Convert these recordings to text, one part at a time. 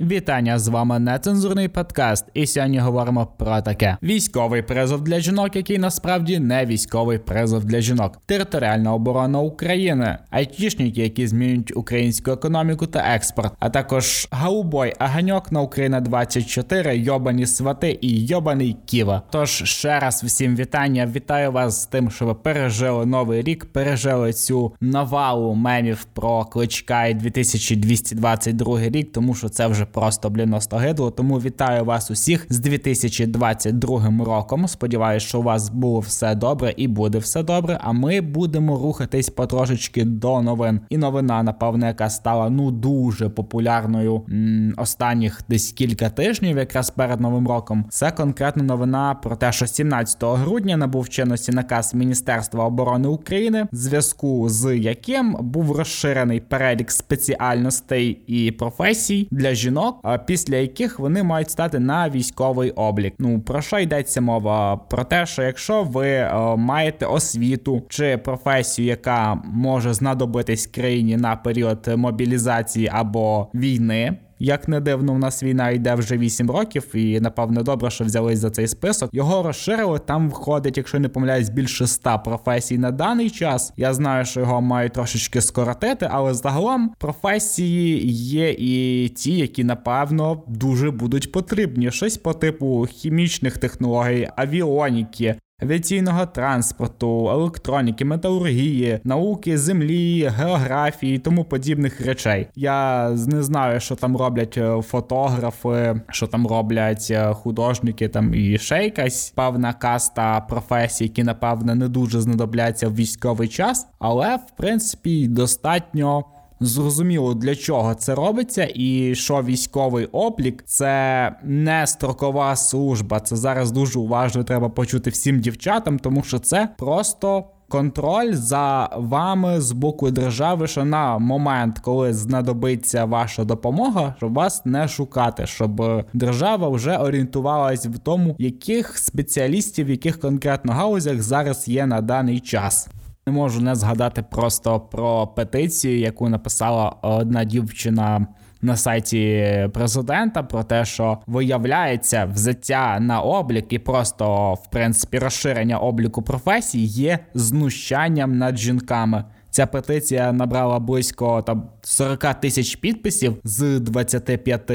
Вітання з вами нецензурний подкаст, і сьогодні говоримо про таке: військовий призов для жінок, який насправді не військовий призов для жінок, територіальна оборона України, айтішники, які змінюють українську економіку та експорт, а також голубой огонёк на Україна 24 йобані свати і йобаний Ківа. Тож ще раз всім вітання. Вітаю вас з тим, що ви пережили новий рік, пережили цю навалу мемів про Кличка і 2222 рік, тому що це вже просто блін остогидло. Тому вітаю вас усіх з 2022 роком. Сподіваюсь, що у вас було все добре і буде все добре. А ми будемо рухатись потрошечки до новин. І новина, напевне, яка стала ну дуже популярною м- останніх десь кілька тижнів, якраз перед новим роком. Це конкретно новина про те, що 17 грудня набув чинності наказ Міністерства оборони України, в зв'язку з яким був розширений перелік спеціальностей і професій для жінок жінок, після яких вони мають стати на військовий облік. Ну про що йдеться мова? Про те, що якщо ви е, маєте освіту чи професію, яка може знадобитись країні на період мобілізації або війни. Як не дивно, в нас війна йде вже 8 років, і напевно добре, що взялись за цей список. Його розширили. Там входить, якщо не помиляюсь, більше ста професій на даний час. Я знаю, що його мають трошечки скоротити, але загалом професії є і ті, які напевно дуже будуть потрібні. Щось по типу хімічних технологій, авіоніки, авіаційного транспорту, електроніки, металургії, науки, землі, географії, тому подібних речей. Я не знаю, що там роблять е, фотографи, що там роблять е, художники, там і ще якась певна каста професій, які напевне не дуже знадобляться в військовий час, але в принципі достатньо. Зрозуміло, для чого це робиться, і що військовий облік це не строкова служба. Це зараз дуже уважно треба почути всім дівчатам, тому що це просто. Контроль за вами з боку держави, що на момент, коли знадобиться ваша допомога, щоб вас не шукати, щоб держава вже орієнтувалась в тому, яких спеціалістів, в яких конкретно гаузях зараз є на даний час. Не можу не згадати просто про петицію, яку написала одна дівчина. На сайті президента про те, що виявляється взяття на облік і просто в принципі розширення обліку професій є знущанням над жінками. Ця петиція набрала близько там 40 тисяч підписів з 25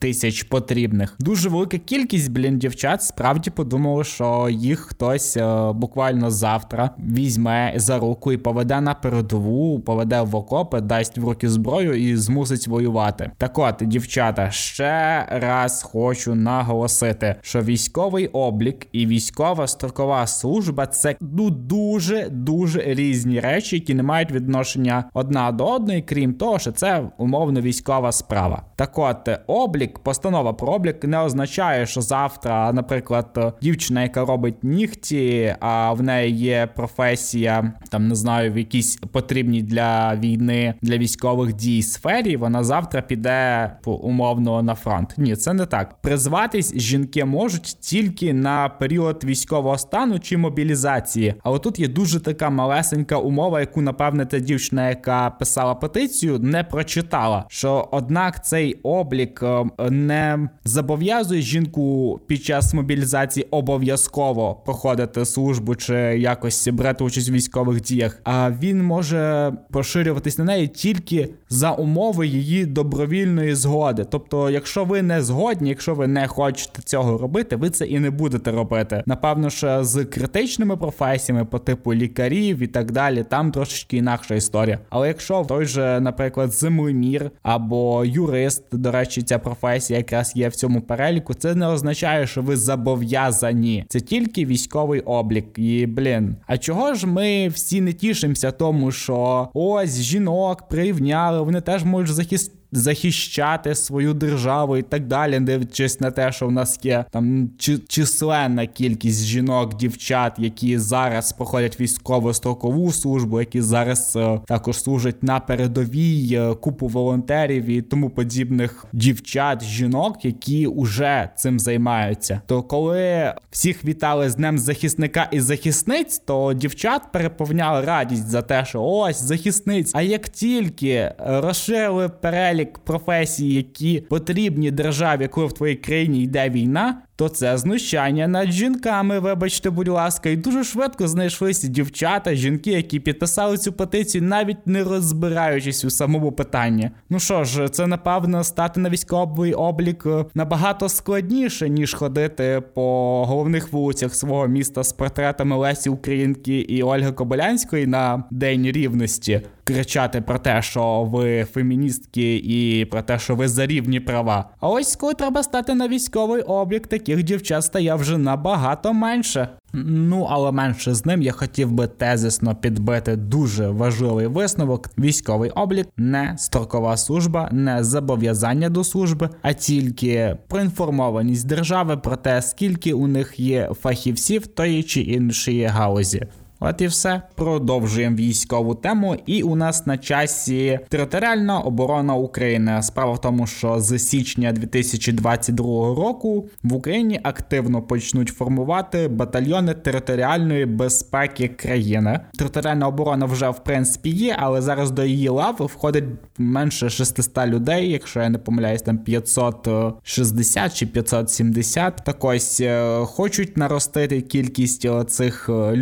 тисяч потрібних. Дуже велика кількість блін дівчат справді подумали, що їх хтось е, буквально завтра візьме за руку і поведе на передову, поведе в окопи, дасть в руки зброю і змусить воювати. Так от, дівчата, ще раз хочу наголосити, що військовий облік і військова строкова служба це ну дуже дуже різні речі, які не мають відношення одна до одної, крім того, що це умовно військова справа. Так от облік облік, постанова про облік не означає, що завтра, наприклад, дівчина, яка робить нігті, а в неї є професія, там не знаю, в якійсь потрібній для війни для військових дій сфері, вона завтра піде умовно на фронт. Ні, це не так. Призватись жінки можуть тільки на період військового стану чи мобілізації. Але тут є дуже така малесенька умова, яку напевне та дівчина, яка писала петицію, не прочитала. Що однак цей облік ем, не зобов'язує жінку під час мобілізації обов'язково проходити службу чи якось брати участь у військових діях, а він може поширюватись на неї тільки за умови її добровільної згоди. Тобто, якщо ви не згодні, якщо ви не хочете цього робити, ви це і не будете робити. Напевно, що з критичними професіями по типу лікарів і так далі, там трошечки інакша історія. Але якщо той же, наприклад, землемір або юрист, до речі, ця професія професія якраз є в цьому переліку, це не означає, що ви зобов'язані. Це тільки військовий облік. І блін, а чого ж ми всі не тішимося, тому що ось жінок прирівняли, вони теж можуть захистити захищати свою державу і так далі, дивлячись на те, що в нас є там численна кількість жінок, дівчат, які зараз проходять військово строкову службу, які зараз е, також служать на передовій е, купу волонтерів і тому подібних дівчат, жінок, які вже цим займаються. То коли всіх вітали з Днем захисника і захисниць, то дівчат переповняли радість за те, що ось захисниць. А як тільки розширили перелік перелік професій, які потрібні державі, коли в твоїй країні йде війна, то це знущання над жінками. Вибачте, будь ласка, і дуже швидко знайшлися дівчата, жінки, які підписали цю петицію, навіть не розбираючись у самому питанні. Ну що ж, це напевно стати на військовий облік е, набагато складніше ніж ходити по головних вулицях свого міста з портретами Лесі Українки і Ольги Кобилянської на День рівності кричати про те, що ви феміністки, і про те, що ви за рівні права. А ось коли треба стати на військовий облік, таких дівчат стає вже набагато менше. Ну, але менше з ним я хотів би тезисно підбити дуже важливий висновок: військовий облік, не строкова служба, не зобов'язання до служби, а тільки проінформованість держави про те, скільки у них є фахівців тої чи іншої галузі. От і все. Продовжуємо військову тему. І у нас на часі територіальна оборона України. Справа в тому, що з січня 2022 року в Україні активно почнуть формувати батальйони територіальної безпеки країни. Територіальна оборона вже в принципі є, але зараз до її лав входить менше 600 людей, якщо я не помиляюсь, там 560 чи 570. Так ось е, хочуть наростити кількість цих е,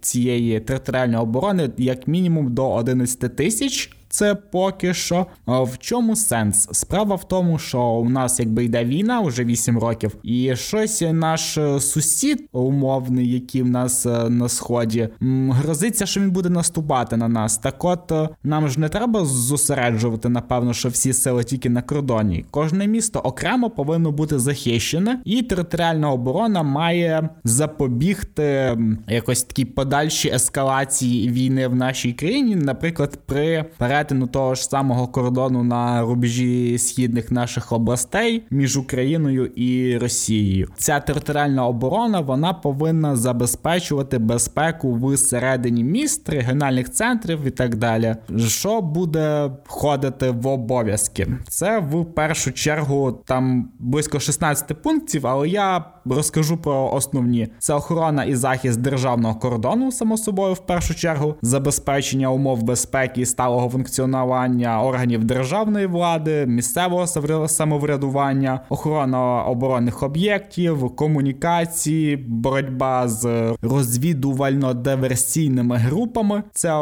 цієї територіальної оборони як мінімум до 11 тисяч це поки що. В чому сенс? Справа в тому, що у нас якби йде війна вже 8 років, і щось наш е, сусід умовний, який в нас е, на сході, грозиться, що він буде наступати на нас. Так от е, нам ж не треба зосереджувати, напевно, що всі сили тільки на кордоні. Кожне місто окремо повинно бути захищене, і територіальна оборона має запобігти якось такій подальшій ескалації війни в нашій країні, наприклад, при перед перетину того ж самого кордону на рубежі східних наших областей між Україною і Росією. Ця територіальна оборона вона повинна забезпечувати безпеку в середині міст, регіональних центрів і так далі. Що буде входити в обов'язки? Це в першу чергу там близько 16 пунктів, але я розкажу про основні: це охорона і захист державного кордону, само собою, в першу чергу, забезпечення умов безпеки і сталого функціонування функціонування органів державної влади, місцевого самоврядування, охорона оборонних об'єктів, комунікації, боротьба з розвідувально-диверсійними групами. Це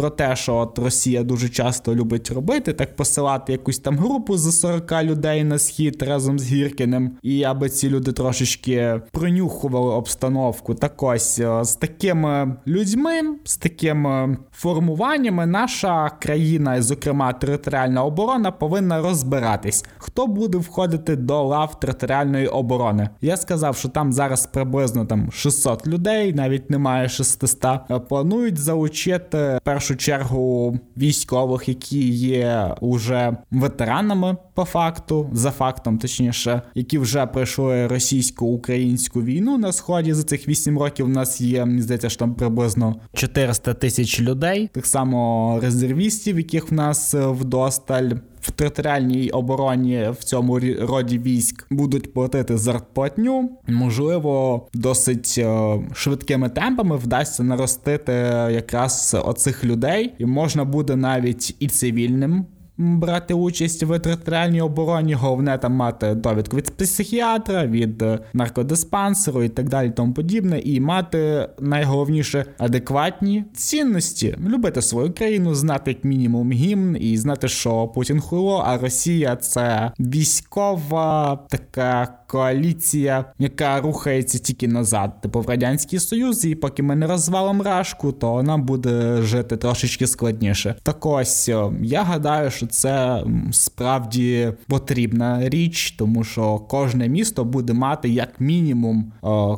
про те, що от Росія дуже часто любить робити, так посилати якусь там групу з 40 людей на схід разом з Гіркіним, і аби ці люди трошечки пронюхували обстановку. Так ось е, з такими людьми, з такими формуваннями, наша країна, зокрема територіальна оборона, повинна розбиратись, хто буде входити до лав територіальної оборони. Я сказав, що там зараз приблизно там 600 людей, навіть немає 600. Планують залучити першу першу чергу військових, які є уже ветеранами по факту, за фактом, точніше, які вже пройшли російсько-українську війну на сході за цих 8 років. У нас є мені здається, що там приблизно 400 тисяч людей, так само резервістів, яких в нас вдосталь в територіальній обороні в цьому роді військ будуть платити зарплатню. Можливо, досить е, швидкими темпами вдасться наростити якраз оцих людей, і можна буде навіть і цивільним брати участь в територіальній обороні, головне там мати довідку від психіатра, від е, наркодиспансеру і так далі, тому подібне, і мати найголовніше адекватні цінності, любити свою країну, знати як мінімум гімн і знати, що Путін хуйло, а Росія це військова така коаліція, яка рухається тільки назад, типу в радянський союз, і поки ми не розвалимо рашку, то нам буде жити трошечки складніше. Так ось я гадаю, що це справді потрібна річ, тому що кожне місто буде мати як мінімум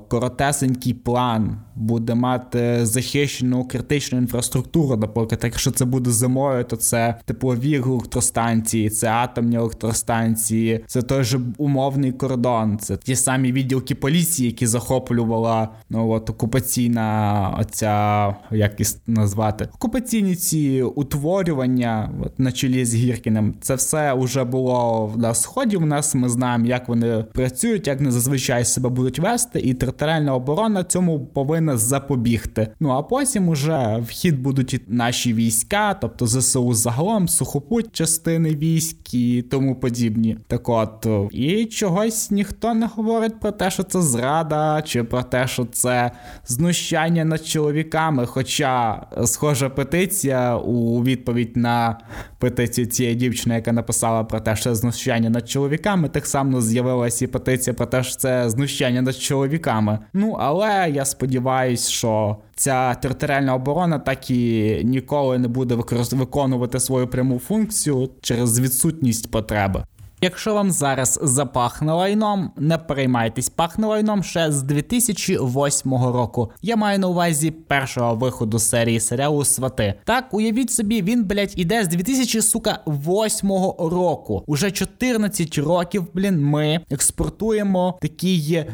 коротесенький план, буде мати захищену критичну інфраструктуру. Наприклад, якщо це буде зимою, то це теплові електростанції, це атомні електростанції, це той же умовний кордон, це ті самі відділки поліції, які захоплювала ну от окупаційна оця як і назвати окупаційні ці утворювання от, на чолі з Гіркіним. Це все вже було на сході. У нас ми знаємо, як вони працюють, як вони зазвичай себе будуть вести, і територіальна оборона цьому повинна повинна запобігти. Ну а потім уже в хід будуть наші війська, тобто ЗСУ загалом, сухопуть частини військ і тому подібні. Так от і чогось ніхто не говорить про те, що це зрада, чи про те, що це знущання над чоловіками. Хоча схожа петиція у відповідь на петицію цієї дівчини, яка написала про те, що це знущання над чоловіками, так само з'явилася і петиція про те, що це знущання над чоловіками. Ну але я сподіваюся, що ця територіальна оборона так і ніколи не буде виконувати свою пряму функцію через відсутність потреби. Якщо вам зараз запахне лайном, не переймайтесь, пахне лайном ще з 2008 року. Я маю на увазі першого виходу серії серіалу Свати. Так, уявіть собі, він, блять, іде з 2008 року. Уже 14 років, блін, ми експортуємо такі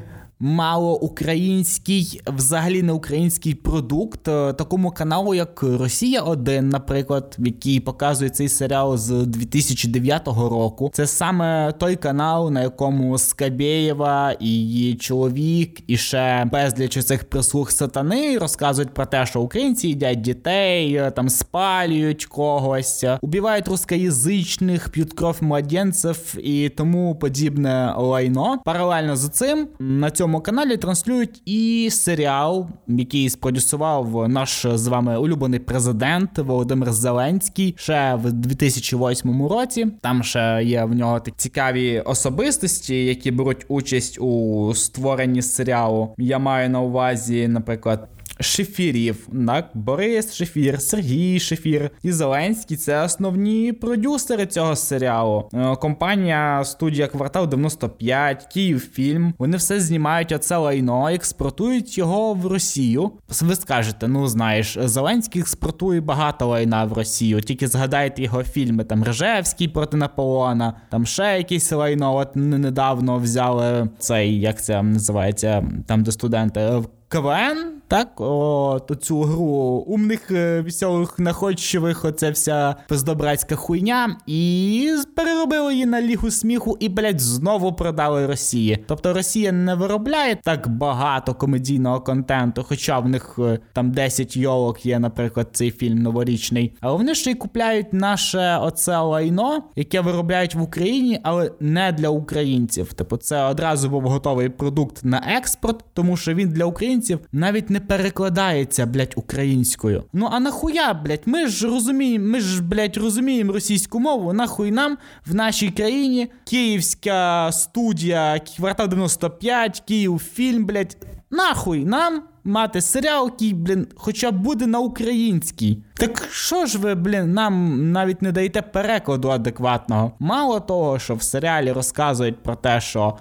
малоукраїнський, взагалі не український продукт е, такому каналу, як Росія 1 наприклад, який показує цей серіал з 2009 року. Це саме той канал, на якому Скабєєва і її чоловік, і ще безліч цих прислуг сатани розказують про те, що українці їдять дітей, е, там спалюють когось, е, убивають рускоязичних, п'ють кров младенців і тому подібне лайно. Паралельно з цим на цьому цьому каналі транслюють і серіал, який спродюсував наш з вами улюблений президент Володимир Зеленський ще в 2008 році. Там ще є в нього такі цікаві особистості, які беруть участь у створенні серіалу. Я маю на увазі, наприклад. Шефірів, так, Борис Шефір, Сергій Шефір і Зеленський це основні продюсери цього серіалу. Е, компанія студія Квартал 95, Київфільм. Вони все знімають оце лайно, експортують його в Росію. Ви скажете, ну знаєш, Зеленський експортує багато лайна в Росію. Тільки згадайте його фільми там Режевський проти Наполеона, там ще якісь лайно. От недавно взяли цей, як це називається, там де студенти. КВН так, от цю гру умних, е, веселих, находчивих, оце вся пиздобратська хуйня, і переробили її на лігу сміху і, блядь, знову продали Росії. Тобто Росія не виробляє так багато комедійного контенту, хоча в них е, там 10 йолок є, наприклад, цей фільм новорічний. Але вони ще й купляють наше оце лайно, яке виробляють в Україні, але не для українців. Типу, це одразу був готовий продукт на експорт, тому що він для українців навіть не не перекладається, блядь, українською. Ну а нахуя, блядь, ми ж розуміємо, ми ж, блядь, розуміємо російську мову. Нахуй нам в нашій країні київська студія квартал 95, Київ фільм, блядь. Нахуй нам мати серіал, який, блін, хоча буде на українській. Так що ж ви, блін, нам навіть не даєте перекладу адекватного? Мало того, що в серіалі розказують про те, що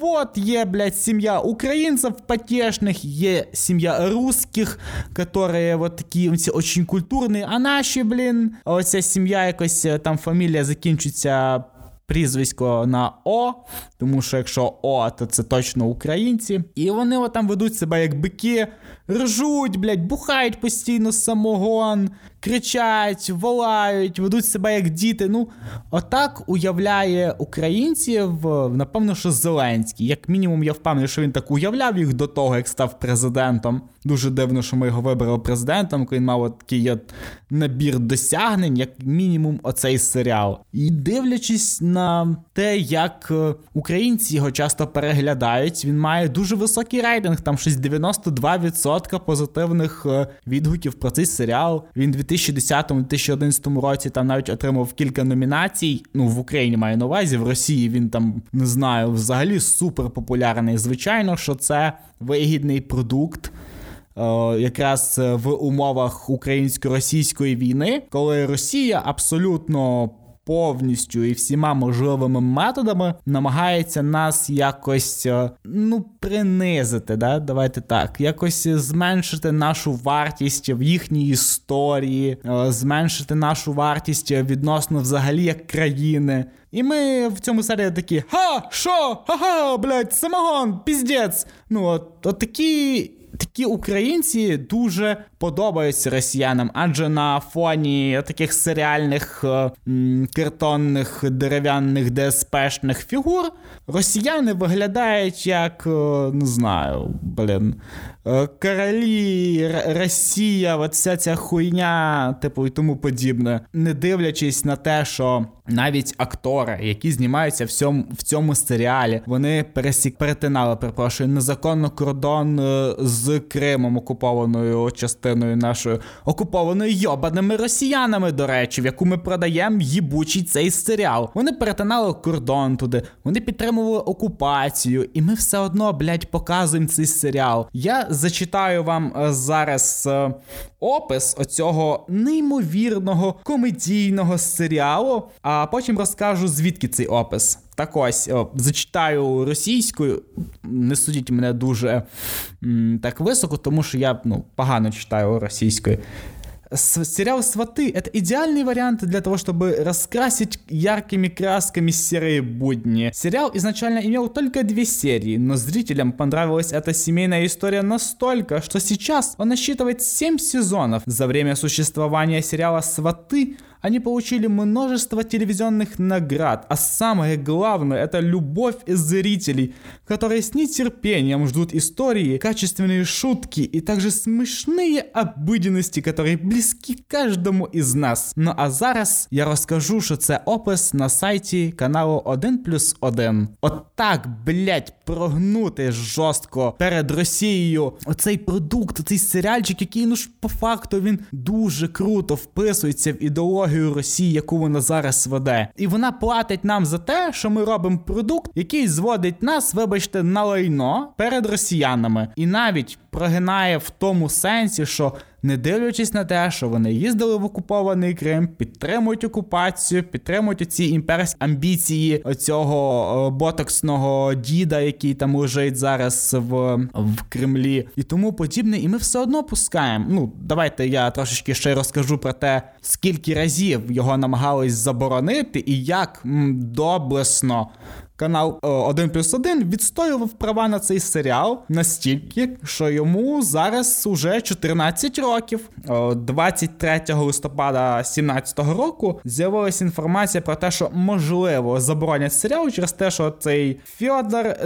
от є, блядь, сім'я українців потешних, є сім'я русських, які вот такі ці очень культурні, а наші, блін, оця сім'я якось е, там фамілія закінчується прізвисько на О, тому що якщо О, то це точно українці. І вони там ведуть себе як бики, ржуть, блядь, бухають постійно самогон, кричать, волають, ведуть себе як діти. Ну, отак уявляє українців, напевно, що Зеленський. Як мінімум, я впевнений, що він так уявляв їх до того, як став президентом. Дуже дивно, що ми його вибрали президентом, коли він мав такий от набір досягнень, як мінімум, оцей серіал. І дивлячись на те, як е, українці його часто переглядають, він має дуже високий рейтинг, там щось 92% позитивних е, відгуків про цей серіал. Він 2010-2011 році там навіть отримав кілька номінацій. Ну, в Україні маю на увазі, в Росії він там не знаю, взагалі супер популярний. Звичайно, що це вигідний продукт. Якраз в умовах українсько-російської війни, коли Росія абсолютно повністю і всіма можливими методами намагається нас якось е, ну принизити. да? Давайте так, якось зменшити нашу вартість в їхній історії, е, зменшити нашу вартість відносно взагалі як країни. І ми в цьому серії такі: Ха, що? Ха-ха, блядь, самогон, піздець. Ну, от, от такі такі українці дуже подобаються росіянам, адже на фоні таких серіальних е, картонних дерев'яних ДСПшних фігур росіяни виглядають як е, не знаю, блін. Е, королі, Росія, от вся ця хуйня, типу, і тому подібне, не дивлячись на те, що навіть актори, які знімаються в цьому в цьому серіалі, вони пересік перетинали, перепрошую, незаконно кордон е, з Кримом, окупованою частиною нашої окупованою йобаними росіянами, до речі, в яку ми продаємо їбучий цей серіал. Вони перетинали кордон туди, вони підтримували окупацію, і ми все одно, блядь, показуємо цей серіал. Я зачитаю вам е, зараз е, опис оцього неймовірного комедійного серіалу. А потім розкажу, звідки цей опис. Так ось о, зачитаю російською. Не судіть мене дуже м, так високо, тому що я ну, погано читаю російською. Сериал «Сваты» — это идеальный вариант для того, чтобы раскрасить яркими красками серые будни. Сериал изначально имел только две серии, но зрителям понравилась эта семейная история настолько, что сейчас он насчитывает 7 сезонов. За время существования сериала «Сваты» Они получили множество телевизионных наград, а самое главное это любовь зрителей, которые с нетерпением ждут истории, качественные шутки и также смешные обыденности, которые близки каждому из нас. Ну а зараз я розкажу, що це опис на сайті каналу 1 плюс 1. От так, блять, прогнути жорстко перед Росією оцей продукт, цей серіальчик, який ну ж по факту він дуже круто вписується в ідеологію ідеологію Росії, яку вона зараз веде. І вона платить нам за те, що ми робимо продукт, який зводить нас, вибачте, на лайно перед росіянами. І навіть прогинає в тому сенсі, що не дивлячись на те, що вони їздили в окупований Крим, підтримують окупацію, підтримують ці імперські амбіції оцього е, ботоксного діда, який там лежить зараз в в Кремлі, і тому подібне. І ми все одно пускаємо. Ну, давайте я трошечки ще розкажу про те, скільки разів його намагались заборонити, і як доблесно канал 1 плюс 1 відстоював права на цей серіал настільки, що йому зараз уже 14 років. 23 листопада 2017 року з'явилася інформація про те, що можливо заборонять серіал через те, що цей Фьодор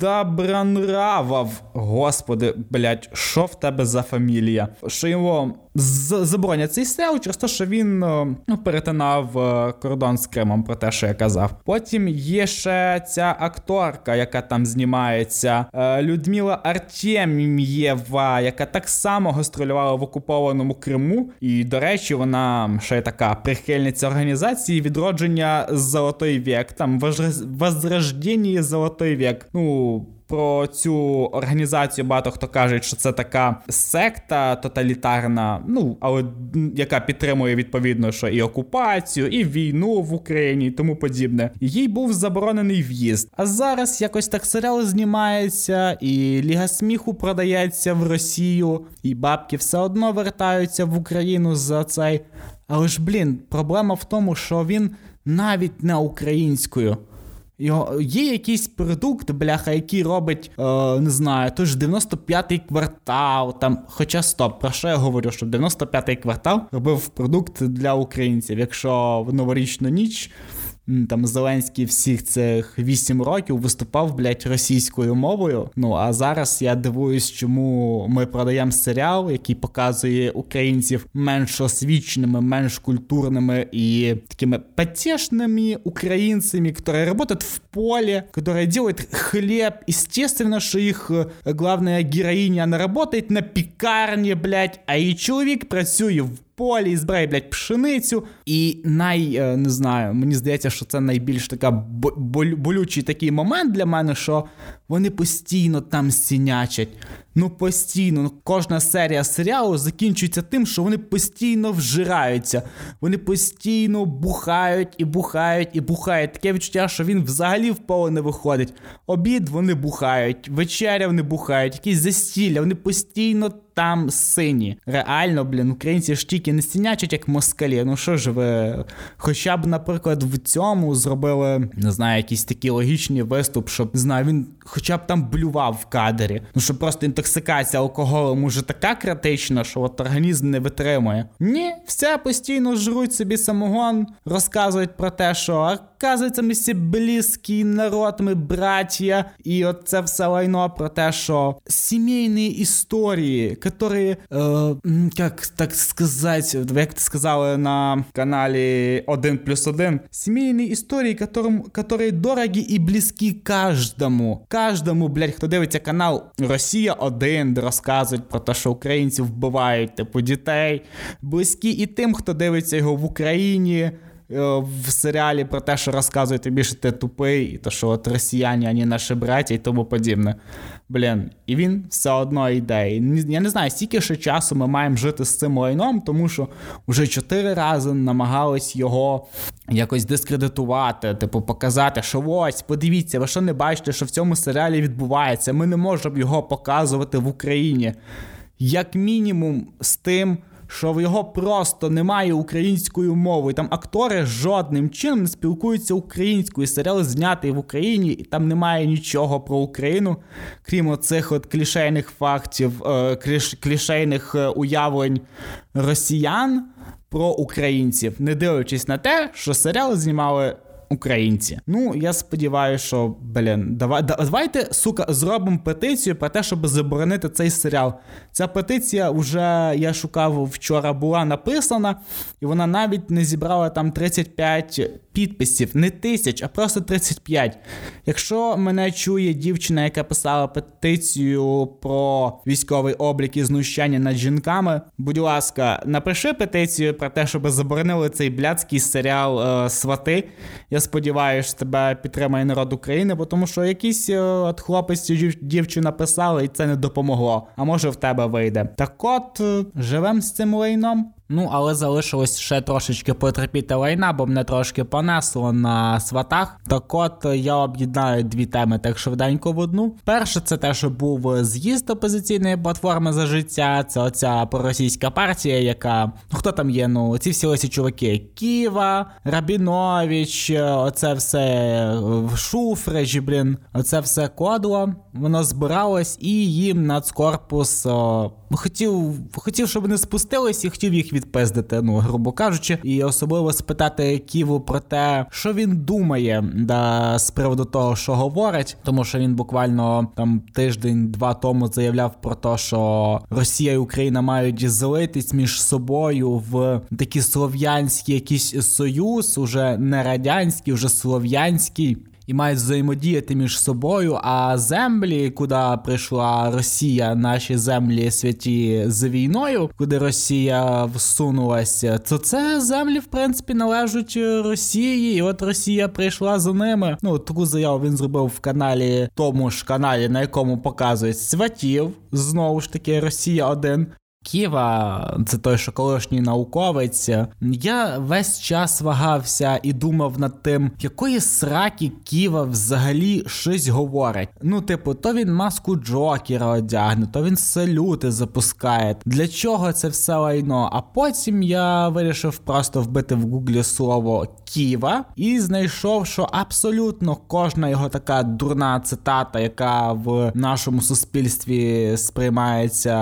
Добронравов, господи, блять, що в тебе за фамілія? Що його заборонять цей серіал через те, що він ну, перетинав е, кордон з Кримом, про те, що я казав. Потім є ще ця акторка, яка там знімається, е, Людмила Артем'єва, яка так само гастролювала в окупованому Криму. І, до речі, вона ще така прихильниця організації відродження Золотий вік, там Возрождення Золотий вік. Ну, про цю організацію багато хто каже, що це така секта тоталітарна, ну але яка підтримує відповідно, що і окупацію, і війну в Україні, і тому подібне. Їй був заборонений в'їзд. А зараз якось так серіал знімається, і Ліга сміху продається в Росію, і бабки все одно вертаються в Україну за цей. Але ж блін, проблема в тому, що він навіть не українською. Його, Є якийсь продукт, бляха, який робить, е, не знаю, той ж 95-й квартал. там, Хоча стоп, про що я говорю, що 95-й квартал робив продукт для українців. Якщо в новорічну ніч там Зеленський всіх цих вісім років виступав, блядь, російською мовою. Ну а зараз я дивуюсь, чому ми продаємо серіал, який показує українців менш освіченими, менш культурними і такими потешними українцями, які працюють в полі, які роблять хліб. Естественно, що їх э, главна героїня не працює на пікарні, блядь, а її чоловік працює в полі і збирає, блядь, пшеницю. І най, е, не знаю, мені здається, що це найбільш така болючий такий момент для мене, що вони постійно там сінячать. Ну, постійно, ну, кожна серія серіалу закінчується тим, що вони постійно вжираються. Вони постійно бухають і бухають і бухають. Таке відчуття, що він взагалі в поле не виходить. Обід вони бухають, вечеря вони бухають, якісь застілля, вони постійно там сині. Реально, блін, українці ж тільки не стінячать, як москалі. Ну що ж ви, хоча б, наприклад, в цьому зробили, не знаю, якийсь такий логічний виступ, щоб не знаю, він хоча б там блював в кадрі. Ну щоб просто інтоксикація алкоголем уже така критична, що от організм не витримує. Ні, все постійно жруть собі самогон, розказують про те, що оказується, ми всі близький народ, ми браття, і от це все лайно про те, що сімейні історії, які, е, як так сказати, як ти сказали на каналі 1 плюс 1, сімейні історії, які дорогі і близькі кожному. Кожному, блядь, хто дивиться канал Росія 1, де розказують про те, що українці вбивають типу дітей, близькі і тим, хто дивиться його в Україні. Е, в серіалі про те, що розказує тобі, що ти тупий, і то, що от росіяни, вони наші браття і тому подібне. Блін, і він все одно йде. І Я не знаю, стільки ще часу ми маємо жити з цим лайном, тому що вже чотири рази намагались його якось дискредитувати, типу, показати, що ось, подивіться, ви що не бачите, що в цьому серіалі відбувається. Ми не можемо його показувати в Україні. Як мінімум, з тим що в його просто немає української мови. Там актори жодним чином не спілкуються українською. Серіал знятий в Україні, і там немає нічого про Україну, крім оцих от клішейних фактів, е, клішейних е, уявлень росіян про українців, не дивлячись на те, що серіал знімали українці. Ну, я сподіваюся, що блін, давай, давайте, сука, зробимо петицію про те, щоб заборонити цей серіал. Ця петиція вже я шукав вчора, була написана, і вона навіть не зібрала там 35 підписів, не тисяч, а просто 35. Якщо мене чує дівчина, яка писала петицію про військовий облік і знущання над жінками, будь ласка, напиши петицію про те, щоб заборонили цей блядський серіал е, Свати. Я сподіваюся, тебе підтримає народ України, бо тому що якийсь е, от хлопець чи дівчина писали, і це не допомогло. А може в тебе вийде. Так от е, живемо з цим лайном. Ну, але залишилось ще трошечки потерпіти лайна, бо мене трошки понесло на сватах. Так от я об'єднаю дві теми так швиденько в одну. Перше, це те, що був з'їзд опозиційної платформи за життя. Це оця проросійська партія, яка ну хто там є? Ну ці всі ось чуваки: Ківа, Рабінович, оце все Шуфрежі, блін, оце все кодло. Воно збиралось і їм нацкорпус хотів, хотів, щоб вони спустились і хотів їх відпиздити, ну грубо кажучи, і особливо спитати Ківу про те, що він думає да, з приводу того, що говорить, тому що він буквально там тиждень-два тому заявляв про те, що Росія і Україна мають злитись між собою в такий слов'янський якийсь союз, уже не радянський, вже слов'янський і мають взаємодіяти між собою. А землі, куди прийшла Росія, наші землі святі з війною, куди Росія всунулася, то це землі, в принципі, належать Росії. І от Росія прийшла за ними. Ну таку заяву він зробив в каналі, тому ж каналі, на якому показують святів. Знову ж таки, Росія 1 Ківа, це той що колишній науковець. Я весь час вагався і думав над тим, якої сраки Ківа взагалі щось говорить. Ну, типу, то він маску Джокера одягне, то він салюти запускає. Для чого це все лайно? А потім я вирішив просто вбити в гуглі слово Ківа і знайшов, що абсолютно кожна його така дурна цитата, яка в нашому суспільстві сприймається,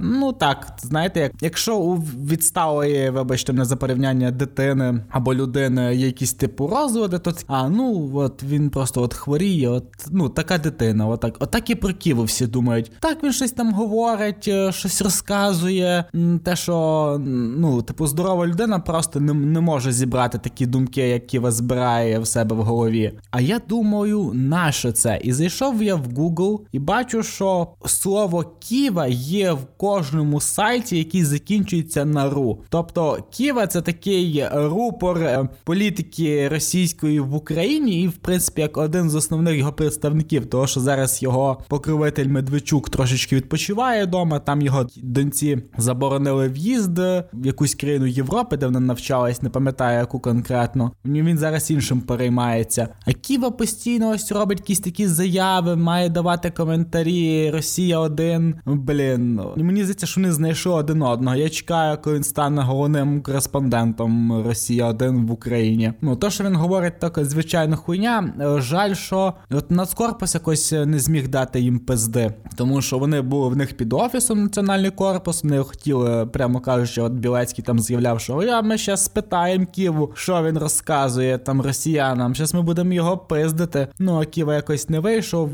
ну так так, знаєте, як якщо у відсталої, вибачте, не за порівняння дитини або людини є якісь типу розлади, то а ну от він просто от хворіє, от ну така дитина, отак, отак і про Ківу всі думають. Так він щось там говорить, е, щось розказує. Те, що ну, типу, здорова людина просто не, не може зібрати такі думки, як Ківа збирає в себе в голові. А я думаю, нащо це? І зайшов я в Google і бачу, що слово Ківа є в кожному сайті, який закінчується на ру. Тобто Ківа це такий рупор е, політики російської в Україні, і в принципі як один з основних його представників, того що зараз його покровитель Медведчук трошечки відпочиває вдома. Там його доньці заборонили в'їзд в якусь країну Європи, де вона навчалась, не пам'ятаю яку конкретно. Він зараз іншим переймається. А Ківа постійно ось робить якісь такі заяви, має давати коментарі. Росія один. Блін, мені здається, що вони знайшли один одного. Я чекаю, коли він стане головним кореспондентом Росія 1 в Україні. Ну то, що він говорить, така звичайна хуйня. Е, жаль, що от Нацкорпус якось не зміг дати їм пизди, тому що вони були в них під офісом Національний корпус. Вони хотіли, прямо кажучи, от Білецький там з'являв, що я ми зараз спитаємо Ківу, що він розказує там росіянам. Зараз ми будемо його пиздити. Ну а Ківа якось не вийшов.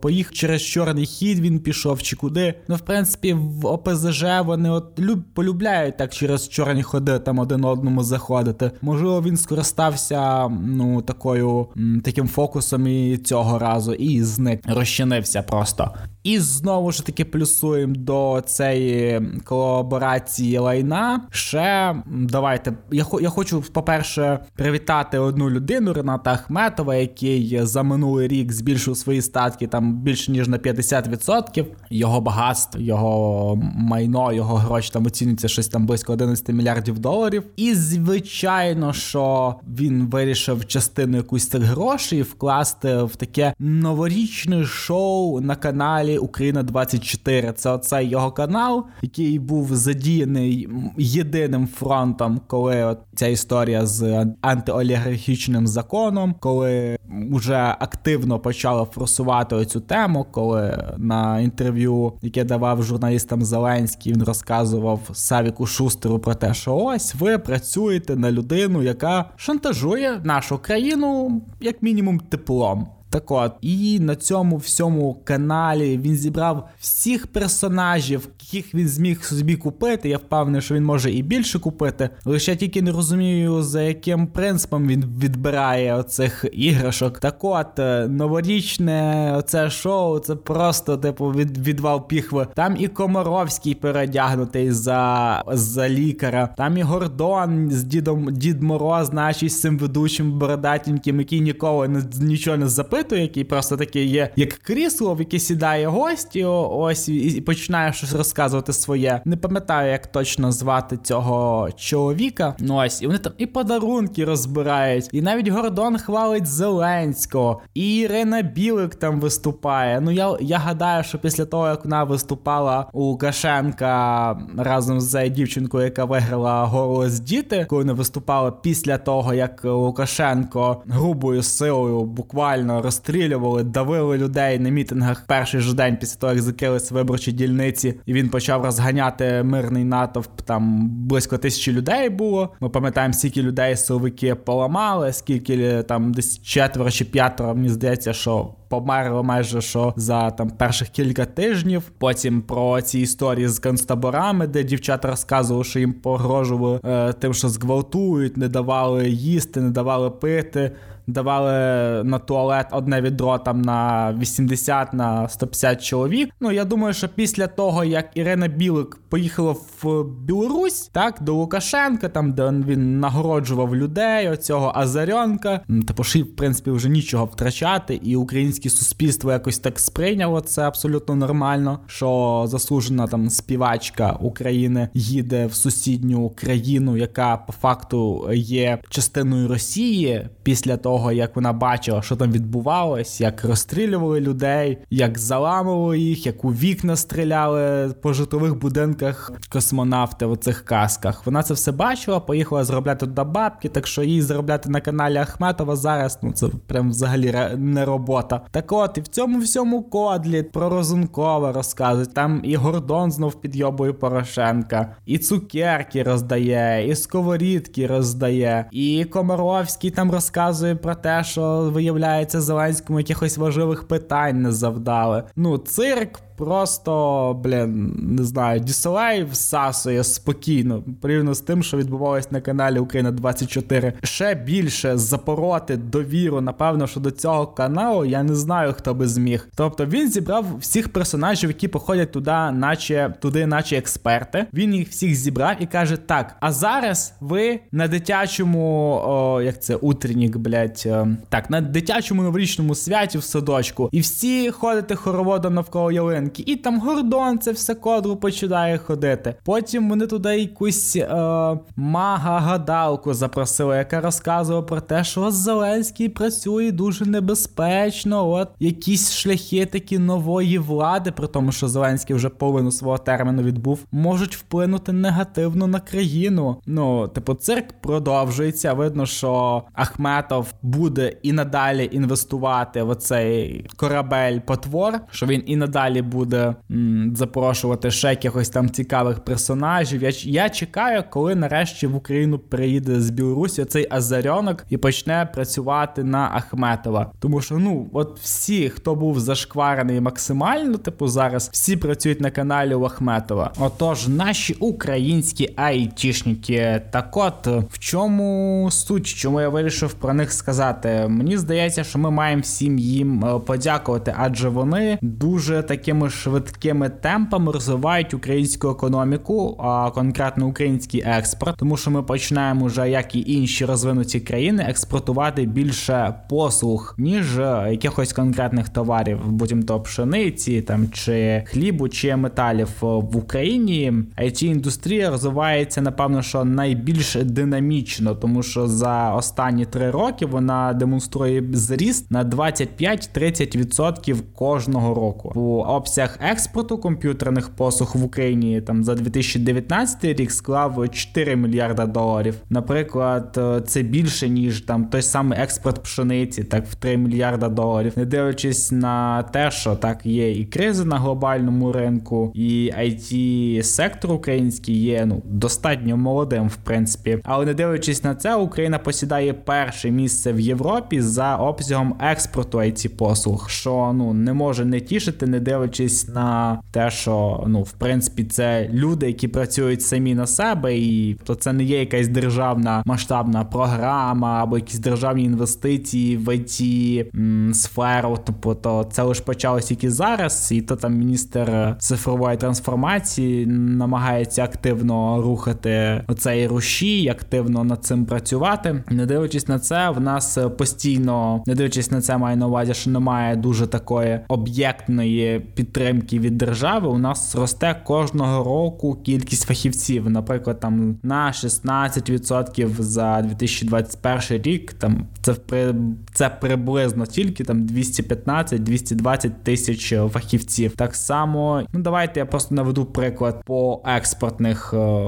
Поїхав через чорний хід. Він пішов чи куди. Ну, в принципі, в ОПЗЖ вони от люб полюбляють так через чорні ходи там один одному заходити. Можливо, він скористався ну такою таким фокусом і цього разу, і зник розчинився просто. І знову ж таки плюсуємо до цієї колаборації лайна. Ще давайте. Я я хочу, по-перше, привітати одну людину Рената Ахметова, який за минулий рік збільшив свої статки там більше ніж на 50%. Його багатство, його майно, його гроші там оцінюється щось там близько 11 мільярдів доларів. І звичайно, що він вирішив частину якусь цих грошей вкласти в таке новорічне шоу на каналі Україна 24. Це оцей його канал, який був задіяний єдиним фронтом, коли ця історія з антиолігархічним законом, коли вже активно почали форсувати цю тему, коли на інтерв'ю, яке давав журналістам Зеленський, він розказував Савіку Шустеру про те, що ось ви працюєте на людину, яка шантажує нашу країну як мінімум теплом. Так от, і на цьому всьому каналі він зібрав всіх персонажів, яких він зміг собі купити. Я впевнений, що він може і більше купити. Лише тільки не розумію, за яким принципом він відбирає оцих іграшок. Так от, е, новорічне оце шоу, це просто, типу, від, відвал піхви. Там і Комаровський передягнутий за за лікаря, там і Гордон з дідом Дід Мороз, значить, з цим ведучим бородатеньким, який ніколи нічого не запитує запитує, який просто такий є, як крісло, в яке сідає гость, і ось і починає щось розказувати своє. Не пам'ятаю, як точно звати цього чоловіка. Ну ось, і вони там і подарунки розбирають, і навіть Гордон хвалить Зеленського, і Ірина Білик там виступає. Ну я я гадаю, що після того, як вона виступала у Лукашенка разом з дівчинкою, яка виграла голос діти, коли вони виступали після того, як Лукашенко грубою силою буквально розстрілювали, давили людей на мітингах перший ж день після того, як закрилися виборчі дільниці, і він почав розганяти мирний натовп. Там близько тисячі людей було. Ми пам'ятаємо, скільки людей силовики поламали, скільки там десь четверо чи п'ятеро, мені здається, що. Померло майже що за там перших кілька тижнів. Потім про ці історії з концтаборами, де дівчата розказували, що їм погрожували е, тим, що зґвалтують, не давали їсти, не давали пити давали на туалет одне відро там на 80 на 150 чоловік. Ну я думаю, що після того, як Ірина Білик поїхала в Білорусь, так до Лукашенка, там де він нагороджував людей, оцього Азаренка, типу, ж, в принципі, вже нічого втрачати, і українське суспільство якось так сприйняло це абсолютно нормально. Що заслужена там співачка України їде в сусідню країну, яка по факту є частиною Росії після того як вона бачила, що там відбувалось, як розстрілювали людей, як заламували їх, як у вікна стріляли по житлових будинках космонавти в цих касках. Вона це все бачила, поїхала заробляти туди бабки, так що їй заробляти на каналі Ахметова зараз, ну це прям взагалі не робота. Так от, і в цьому всьому кодлі про Розункова розказують. Там і Гордон знов підйобує Порошенка, і цукерки роздає, і сковорідки роздає, і Комаровський там розказує про те, що виявляється Зеленському якихось важливих питань не завдали. Ну, цирк просто, блін, не знаю, Діселей всасує спокійно, порівняно з тим, що відбувалось на каналі Україна 24. Ще більше запороти довіру, напевно, що до цього каналу я не знаю, хто би зміг. Тобто він зібрав всіх персонажів, які походять туди, наче туди, наче експерти. Він їх всіх зібрав і каже: так, а зараз ви на дитячому, о, як це утреннік, блять, е, так, на дитячому новорічному святі в садочку, і всі ходите хороводом навколо ялинки ялинки, і там Гордон це все кодру починає ходити. Потім вони туди якусь е, мага-гадалку запросили, яка розказувала про те, що Зеленський працює дуже небезпечно. От якісь шляхи такі нової влади, при тому, що Зеленський вже половину свого терміну відбув, можуть вплинути негативно на країну. Ну, типу, цирк продовжується. Видно, що Ахметов буде і надалі інвестувати в оцей корабель потвор, що він і надалі буде м, запрошувати ще якихось там цікавих персонажів. Я я чекаю, коли нарешті в Україну приїде з Білорусі цей Азарьонок і почне працювати на Ахметова. Тому що ну от всі, хто був зашкварений максимально, типу зараз всі працюють на каналі у Ахметова. Отож, наші українські айтішники. Так от в чому суть, чому я вирішив про них сказати? Мені здається, що ми маємо всім їм е, подякувати, адже вони дуже такими швидкими темпами розвивають українську економіку, а конкретно український експорт, тому що ми починаємо вже, як і інші розвинуті країни, експортувати більше послуг, ніж е, якихось конкретних товарів, будь то пшениці там чи хлібу, чи металів в Україні. it індустрія розвивається напевно, що найбільш динамічно, тому що за останні три роки вона демонструє зріст на 25-30% кожного року. У обсяг експорту комп'ютерних послуг в Україні там за 2019 рік склав 4 мільярда доларів. Наприклад, це більше ніж там той самий експорт пшениці, так в 3 мільярда доларів, не дивлячись на те, що так є і кризи на глобальному ринку, і it сектор український є ну достатньо молодим, в принципі. Але не дивлячись на це, Україна посідає перше місце в Європі за обсягом експорту it послуг, що ну не може не тішити, не дивлячись на те, що ну в принципі це люди, які працюють самі на себе, і то це не є якась державна масштабна програма або якісь державні інвестиції в it сферу. Тобто то це лише почалось тільки зараз, і то там міністр цифрової трансформації намагається активно рухати оцей руші, активно над цим працювати. Не дивлячись на це, в нас постійно не дивлячись на це, маю на увазі, що немає дуже такої об'єктної підтримки від держави. У нас росте кожного року кількість фахівців. Наприклад, там на 16% за 2021 рік. Там це це приблизно тільки там 215-220 тисяч фахівців. Так само, ну давайте я просто наведу приклад по експортних е,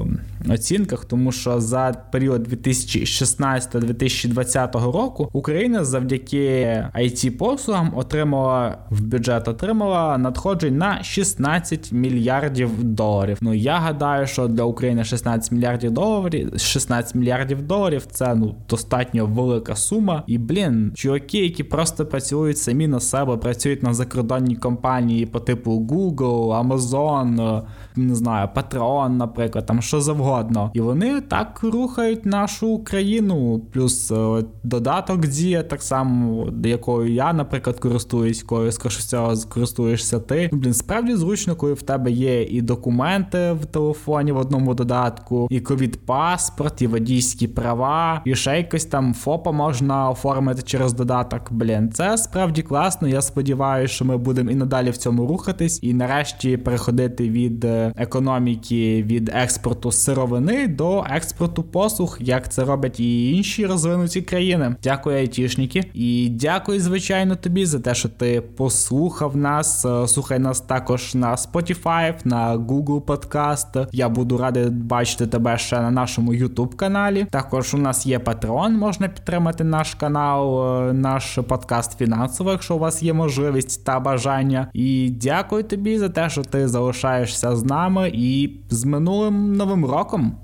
оцінках, тому що за період 2016-2020 року Україна завдяки it послугам отримала в бюджет, отримала надходжень на 16 мільярдів доларів. Ну я гадаю, що для України 16 мільярдів доларів, 16 мільярдів доларів це ну достатньо велика сума. І блін, чуваки, які просто працюють самі на себе, працюють на закордонні компанії по типу Google, Amazon, не знаю, Patreon, наприклад, там що завгодно. І вони так рухають нашу країну. Плюс е, додаток дія, так само, якою я, наприклад, користуюсь, якою всього користуєшся ти. Блін, справді зручно, коли в тебе є і документи в телефоні в одному додатку, і ковід-паспорт, і водійські права, і ще якось там ФОПа можна оформити через додаток. Блін, це справді класно. Я сподіваюся, що ми будемо і надалі в цьому рухатись, і нарешті переходити від е, економіки від експорту сировини до експорту послуг, як це роблять і інші розвинуті країни. Дякую, айтішники, і дякую, звичайно, тобі за те, що ти послухав нас. Е, слухай нас також на Spotify, на Google Podcast. Я буду радий бачити тебе ще на нашому YouTube каналі. Також у нас є Patreon, можна підтримати наш канал, е, наш подкаст фінансово, якщо у вас є можливість та бажання. І дякую тобі за те, що ти залишаєшся з нами і з минулим новим роком.